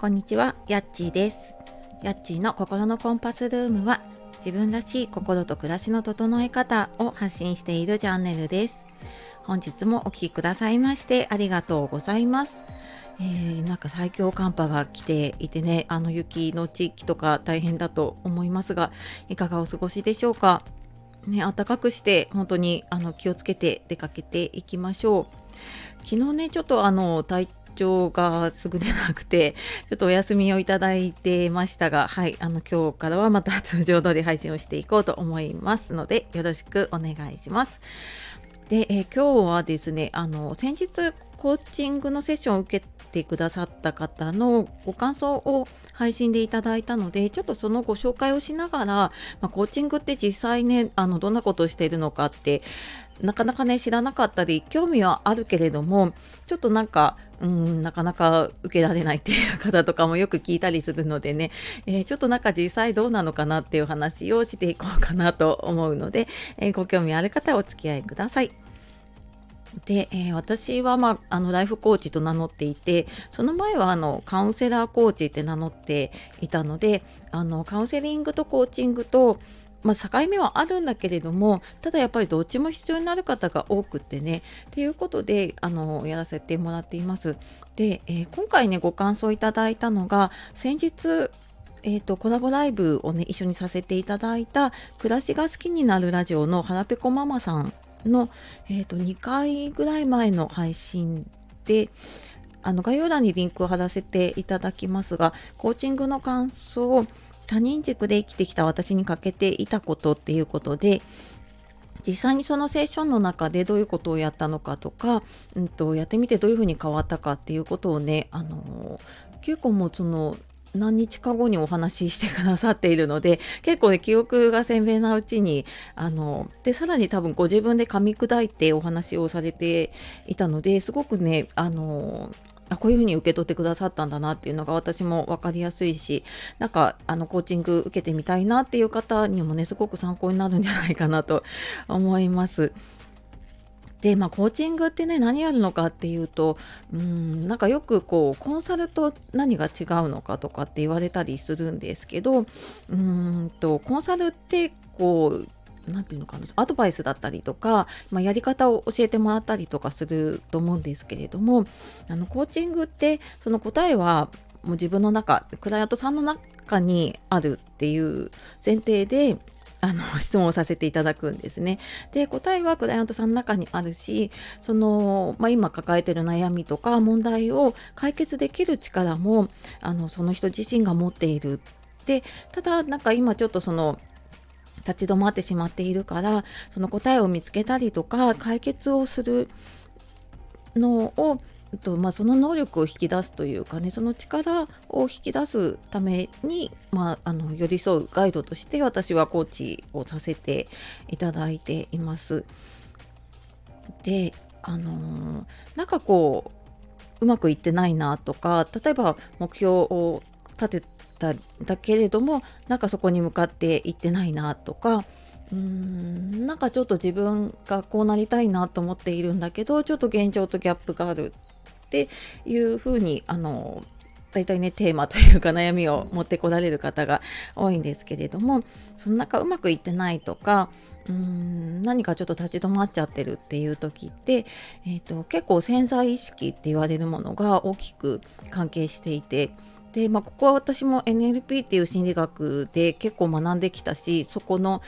こんにちは、やっちーです。やっちーの心のコンパスルームは自分らしい心と暮らしの整え方を発信しているチャンネルです。本日もお聴きくださいましてありがとうございます。えー、なんか最強寒波が来ていてね、あの雪の地域とか大変だと思いますが、いかがお過ごしでしょうか？ね、暖かくして本当にあの気をつけて出かけていきましょう。昨日ね、ちょっとあの体調が優れなくて、ちょっとお休みをいただいてましたが、はい、あの今日からはまた通常通り配信をしていこうと思いますので、よろしくお願いします。で、え今日はですね、あの先日コーチングのセッションを受けてくださった方のご感想を配信でいただいたので、ちょっとそのご紹介をしながら、まあ、コーチングって実際ね、あのどんなことをしているのかって、なかなかね知らなかったり興味はあるけれどもちょっとなんかうんなかなか受けられないっていう方とかもよく聞いたりするのでね、えーちょっとなんか実際どうなのかなっていう話をしていこうかなと思うので、えーご興味ある方はお付き合いください。で、えー私は、まあ、あのライフコーチと名乗っていてその前はあのカウンセラーコーチって名乗っていたのであのカウンセリングとコーチングとまあ、境目はあるんだけれどもただやっぱりどっちも必要になる方が多くてねということであのやらせてもらっています。で、えー今回ねご感想いただいたのが先日えー、とコラボライブをね一緒にさせていただいた「暮らしが好きになるラジオ」のはらぺこママさんの、えー、と2回ぐらい前の配信であの概要欄にリンクを貼らせていただきますがコーチングの感想を他人軸で生きてきた私に欠けていたことっていうことで実際にそのセッションの中でどういうことをやったのかとか、うん、とやってみてどういうふうに変わったかっていうことをね、あの結構もうその何日か後にお話ししてくださっているので 結構ね記憶が鮮明なうちにあのでさらに多分ご自分で噛み砕いてお話をされていたのですごくねあのあこういうふうに受け取ってくださったんだなっていうのが私も分かりやすいしなんかあのコーチング受けてみたいなっていう方にもねすごく参考になるんじゃないかなと思います。でまあ、コーチングってね何やるのかっていうとうんなんかよくこうコンサルと何が違うのかとかって言われたりするんですけどうんとコンサルってこうなんていうのかなアドバイスだったりとか、まあ、やり方を教えてもらったりとかすると思うんですけれどもあのコーチングってその答えはもう自分の中クライアントさんの中にあるっていう前提であの質問をさせていただくんですね。で答えはクライアントさんの中にあるしその、まあ、今抱えてる悩みとか問題を解決できる力もあのその人自身が持っている。でただなんか今ちょっとその立ち止まってしまっているからその答えを見つけたりとか解決をするのをとまあ、その能力を引き出すというかねその力を引き出すために、まあ、あの寄り添うガイドとして私はコーチをさせていただいています。であのーなんかこううまくいってないなとか例えば目標を立てただけれどもなんかそこに向かっていってないなとかうーんなんかちょっと自分がこうなりたいなと思っているんだけどちょっと現状とギャップがあるっていうふうにあの大体ねテーマというか悩みを持ってこられる方が多いんですけれどもその中うまくいってないとかうーん何かちょっと立ち止まっちゃってるっていう時って、えー、と結構潜在意識って言われるものが大きく関係していてで、まあ、ここは私も NLP っていう心理学で結構学んできたしそこの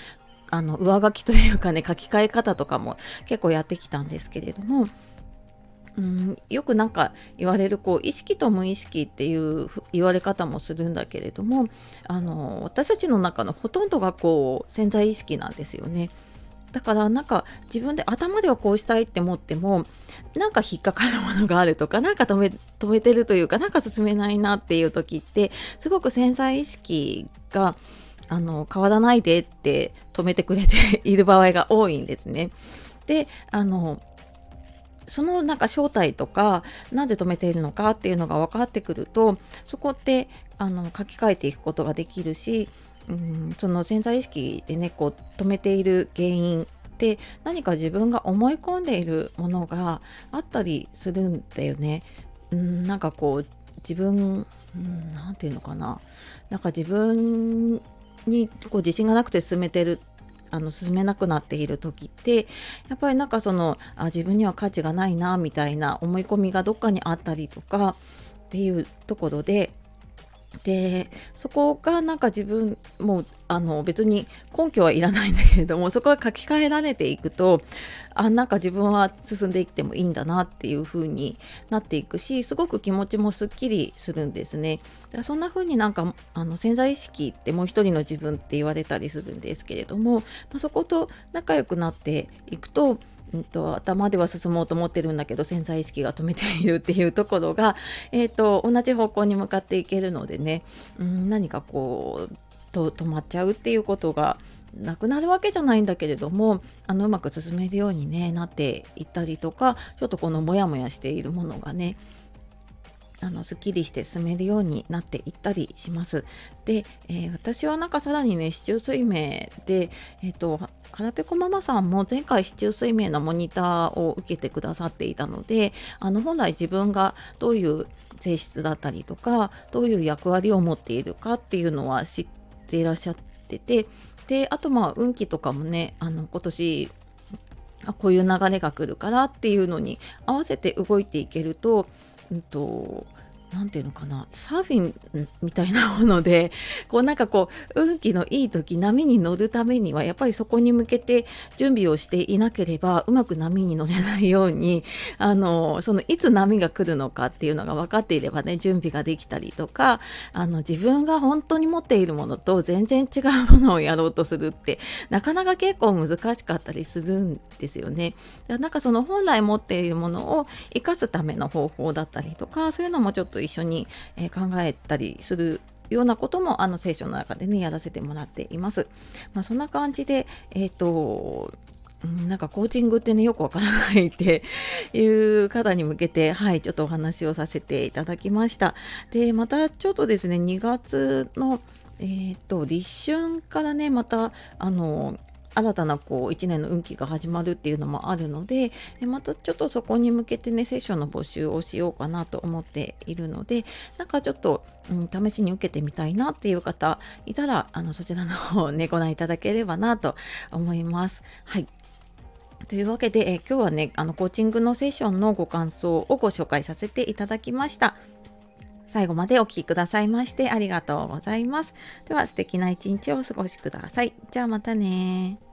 あの上書きというかね書き換え方とかも結構やってきたんですけれどもうんよくなんか言われるこう意識と無意識っていう言われ方もするんだけれどもあの私たちの中のほとんどがこう潜在意識なんですよね。だからなんか自分で頭ではこうしたいって思ってもなんか引っかかるものがあるとかなんか止め止めてるというかなんか進めないなっていう時ってすごく潜在意識があの変わらないでって止めてくれている場合が多いんですね。であのそのなんか正体とかなぜ止めているのかっていうのが分かってくるとそこってあの書き換えていくことができるし、うん、その潜在意識でねこう止めている原因って何か自分が思い込んでいるものがあったりするんだよね。うん、なんかこう自分何、ん、て言うのかななんか自分にこう自信がなくて進めてるあの進めなくなっている時ってやっぱりなんかそのあ自分には価値がないなみたいな思い込みがどっかにあったりとかっていうところででそこがなんか自分もあの別に根拠はいらないんだけれども そこが書き換えられていくとあなんか自分は進んでいってもいいんだなっていう風になっていくしすごく気持ちもすっきりするんですね。だからそんな風になんかあの潜在意識ってもう一人の自分って言われたりするんですけれども、まあ、そこと仲良くなっていくとうんと、頭では進もうと思ってるんだけど潜在意識が止めているっていうところが、えーと、同じ方向に向かっていけるのでね、うん、何かこうと止まっちゃうっていうことがなくなるわけじゃないんだけれどもあのうまく進めるように、ね、なっていったりとかちょっとこのモヤモヤしているものがねあのすっきりして進めるようになっていったりします。で、えー、私はなんかさらにね、市中水明で、えっ、ー、と、腹ペコママさんも前回市中水明のモニターを受けてくださっていたので、あの本来自分がどういう性質だったりとか、どういう役割を持っているかっていうのは知っていらっしゃってて、で、あとまあ運気とかもね、あの今年こういう流れが来るからっていうのに合わせて動いていけるとうんと何て言うのかなサーフィンみたいなものでこうなんかこう運気のいい時波に乗るためにはやっぱりそこに向けて準備をしていなければうまく波に乗れないようにあのそのいつ波が来るのかっていうのが分かっていればね準備ができたりとかあの自分が本当に持っているものと全然違うものをやろうとするってなかなか結構難しかったりするんですよね。なんかその本来持っているものを生かすための方法だったりとかそういうのもちょっとと一緒に、え考えたりするようなこともあの聖書の中でねやらせてもらっています。まあ、そんな感じで、えーとなんかコーチングってねよくわからないっていう方に向けてはいちょっとお話をさせていただきましたでまたちょっとですね2月のえーと立春からねまたあの新たなこう1年の運気が始まるっていうのもあるのでまたちょっとそこに向けてねセッションの募集をしようかなと思っているのでなんかちょっと、うん、試しに受けてみたいなっていう方いたらあのそちらの方をねご覧いただければなと思います。はいというわけで、え今日はね、あのコーチングのセッションのご感想をご紹介させていただきました。最後までお聴きくださいましてありがとうございます。では素敵な一日をお過ごしください。じゃあまたね